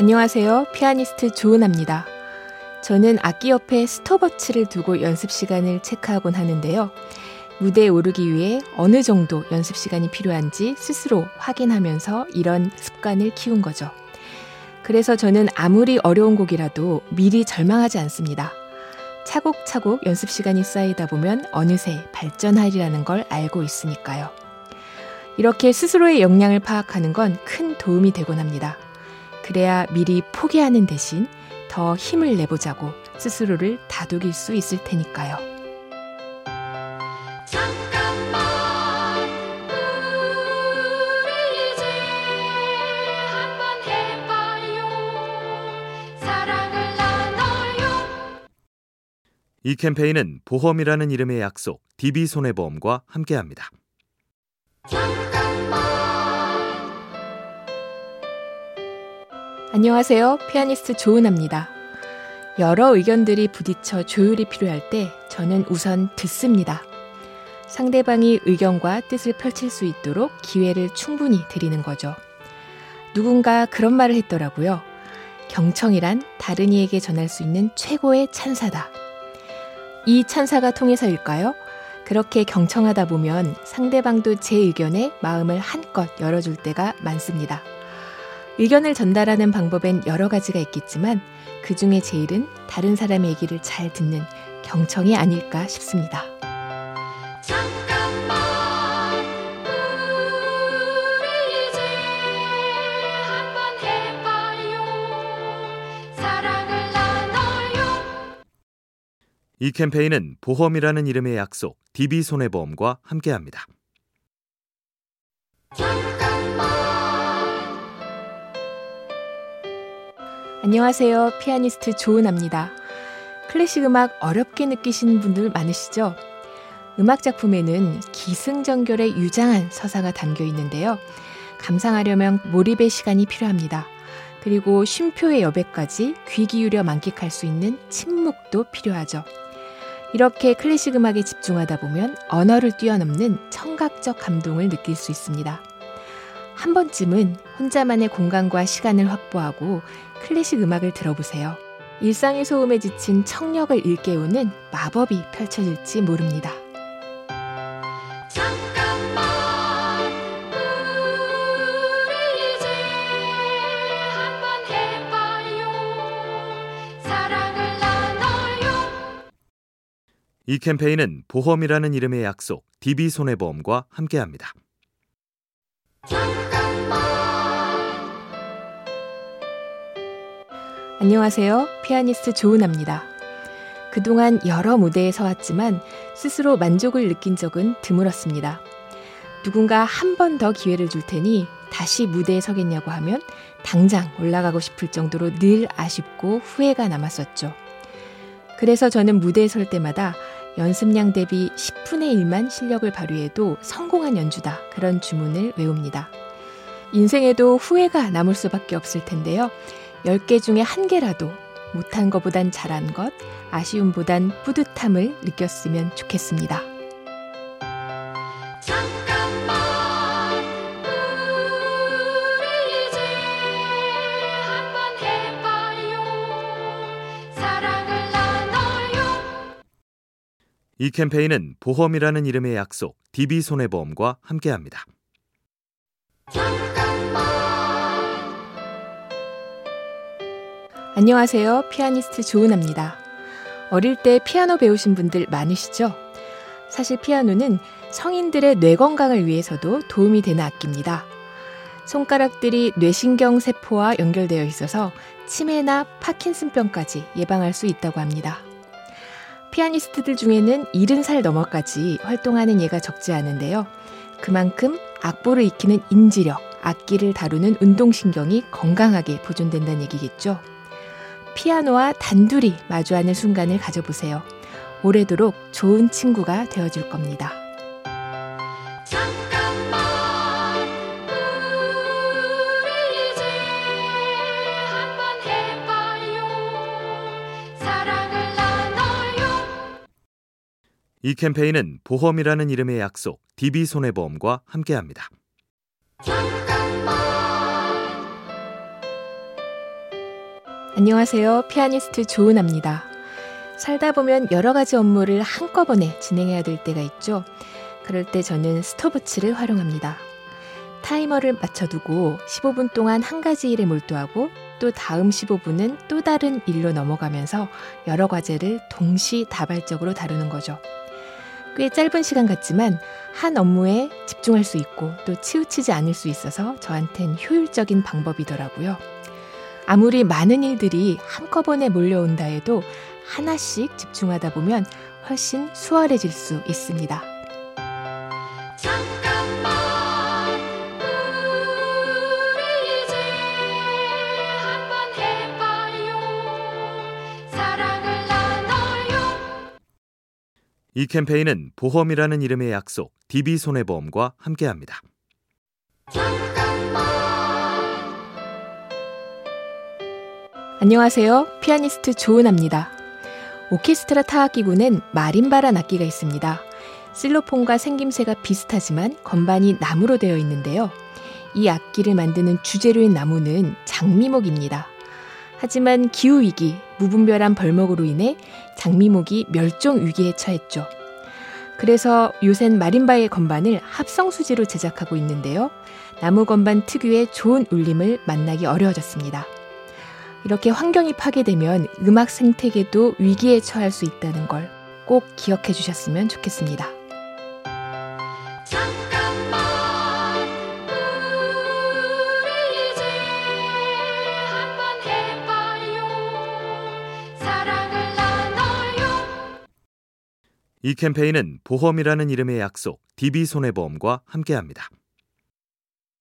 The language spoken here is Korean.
안녕하세요. 피아니스트 조은아입니다. 저는 악기 옆에 스톱워치를 두고 연습 시간을 체크하곤 하는데요. 무대에 오르기 위해 어느 정도 연습 시간이 필요한지 스스로 확인하면서 이런 습관을 키운 거죠. 그래서 저는 아무리 어려운 곡이라도 미리 절망하지 않습니다. 차곡차곡 연습 시간이 쌓이다 보면 어느새 발전하리라는 걸 알고 있으니까요. 이렇게 스스로의 역량을 파악하는 건 큰 도움이 되곤 합니다. 그래야 미리 포기하는 대신 더 힘을 내보자고 스스로를 다독일 수 있을 테니까요. 이 캠페인은 보험이라는 이름의 약속 DB손해보험과 함께합니다. 안녕하세요. 피아니스트 조은아입니다. 여러 의견들이 부딪혀 조율이 필요할 때 저는 우선 듣습니다. 상대방이 의견과 뜻을 펼칠 수 있도록 기회를 충분히 드리는 거죠. 누군가 그런 말을 했더라고요. 경청이란 다른 이에게 전할 수 있는 최고의 찬사다. 이 찬사가 통해서일까요? 그렇게 경청하다 보면 상대방도 제 의견에 마음을 한껏 열어줄 때가 많습니다. 의견을 전달하는 방법엔 여러 가지가 있겠지만 그 중에 제일은 다른 사람의 얘기를 잘 듣는 경청이 아닐까 싶습니다. 이 캠페인은 보험이라는 이름의 약속 DB손해보험과 함께합니다. 안녕하세요. 피아니스트 조은아입니다. 클래식 음악 어렵게 느끼시는 분들 많으시죠? 음악 작품에는 기승전결의 유장한 서사가 담겨 있는데요. 감상하려면 몰입의 시간이 필요합니다. 그리고 쉼표의 여백까지 귀 기울여 만끽할 수 있는 침묵도 필요하죠. 이렇게 클래식 음악에 집중하다 보면 언어를 뛰어넘는 청각적 감동을 느낄 수 있습니다. 한 번쯤은 혼자만의 공간과 시간을 확보하고 클래식 음악을 들어보세요. 일상의 소음에 지친 청력을 일깨우는 마법이 펼쳐질지 모릅니다. 이 캠페인은 보험이라는 이름의 약속 DB손해보험과 함께합니다. 안녕하세요. 피아니스트 조은아입니다. 그동안 여러 무대에 서왔지만 스스로 만족을 느낀 적은 드물었습니다. 누군가 한 번 더 기회를 줄 테니 다시 무대에 서겠냐고 하면 당장 올라가고 싶을 정도로 늘 아쉽고 후회가 남았었죠. 그래서 저는 무대에 설 때마다 연습량 대비 10분의 1만 실력을 발휘해도 성공한 연주다. 그런 주문을 외웁니다. 인생에도 후회가 남을 수밖에 없을 텐데요. 10개 중에 한 개라도 못한 것보단 잘한 것, 아쉬움보단 뿌듯함을 느꼈으면 좋겠습니다. 이 캠페인은 보험이라는 이름의 약속 DB손해보험과 함께합니다. 안녕하세요. 피아니스트 조은아입니다. 어릴 때 피아노 배우신 분들 많으시죠? 사실 피아노는 성인들의 뇌 건강을 위해서도 도움이 되는 악기입니다. 손가락들이 뇌신경 세포와 연결되어 있어서 치매나 파킨슨병까지 예방할 수 있다고 합니다. 피아니스트들 중에는 70살 넘어까지 활동하는 예가 적지 않은데요. 그만큼 악보를 익히는 인지력, 악기를 다루는 운동신경이 건강하게 보존된다는 얘기겠죠. 피아노와 단둘이 마주하는 순간을 가져보세요. 오래도록 좋은 친구가 되어줄 겁니다. 이 캠페인은 보험이라는 이름의 약속 DB손해보험과 함께합니다. 안녕하세요. 피아니스트 조은아입니다. 살다 보면 여러 가지 업무를 한꺼번에 진행해야 될 때가 있죠. 그럴 때 저는 스톱워치를 활용합니다. 타이머를 맞춰두고 15분 동안 한 가지 일에 몰두하고 또 다음 15분은 또 다른 일로 넘어가면서 여러 과제를 동시다발적으로 다루는 거죠. 꽤 짧은 시간 같지만 한 업무에 집중할 수 있고 또 치우치지 않을 수 있어서 저한텐 효율적인 방법이더라고요. 아무리 많은 일들이 한꺼번에 몰려온다 해도 하나씩 집중하다 보면 훨씬 수월해질 수 있습니다. 잠깐만 우리 이제 한번 해봐요 사랑을 나눠요 이 캠페인은 보험이라는 이름의 약속 DB손해보험과 함께합니다. 안녕하세요. 피아니스트 조은아입니다. 오케스트라 타악기구는 마림바란 악기가 있습니다. 실로폰과 생김새가 비슷하지만 건반이 나무로 되어 있는데요. 이 악기를 만드는 주재료인 나무는 장미목입니다. 하지만 기후위기, 무분별한 벌목으로 인해 장미목이 멸종 위기에 처했죠. 그래서 요샌 마림바의 건반을 합성수지로 제작하고 있는데요. 나무 건반 특유의 좋은 울림을 만나기 어려워졌습니다. 이렇게 환경이 파괴되면 음악 생태계도 위기에 처할 수 있다는 걸 꼭 기억해 주셨으면 좋겠습니다. 이 캠페인은 보험이라는 이름의 약속 DB손해보험과 함께합니다.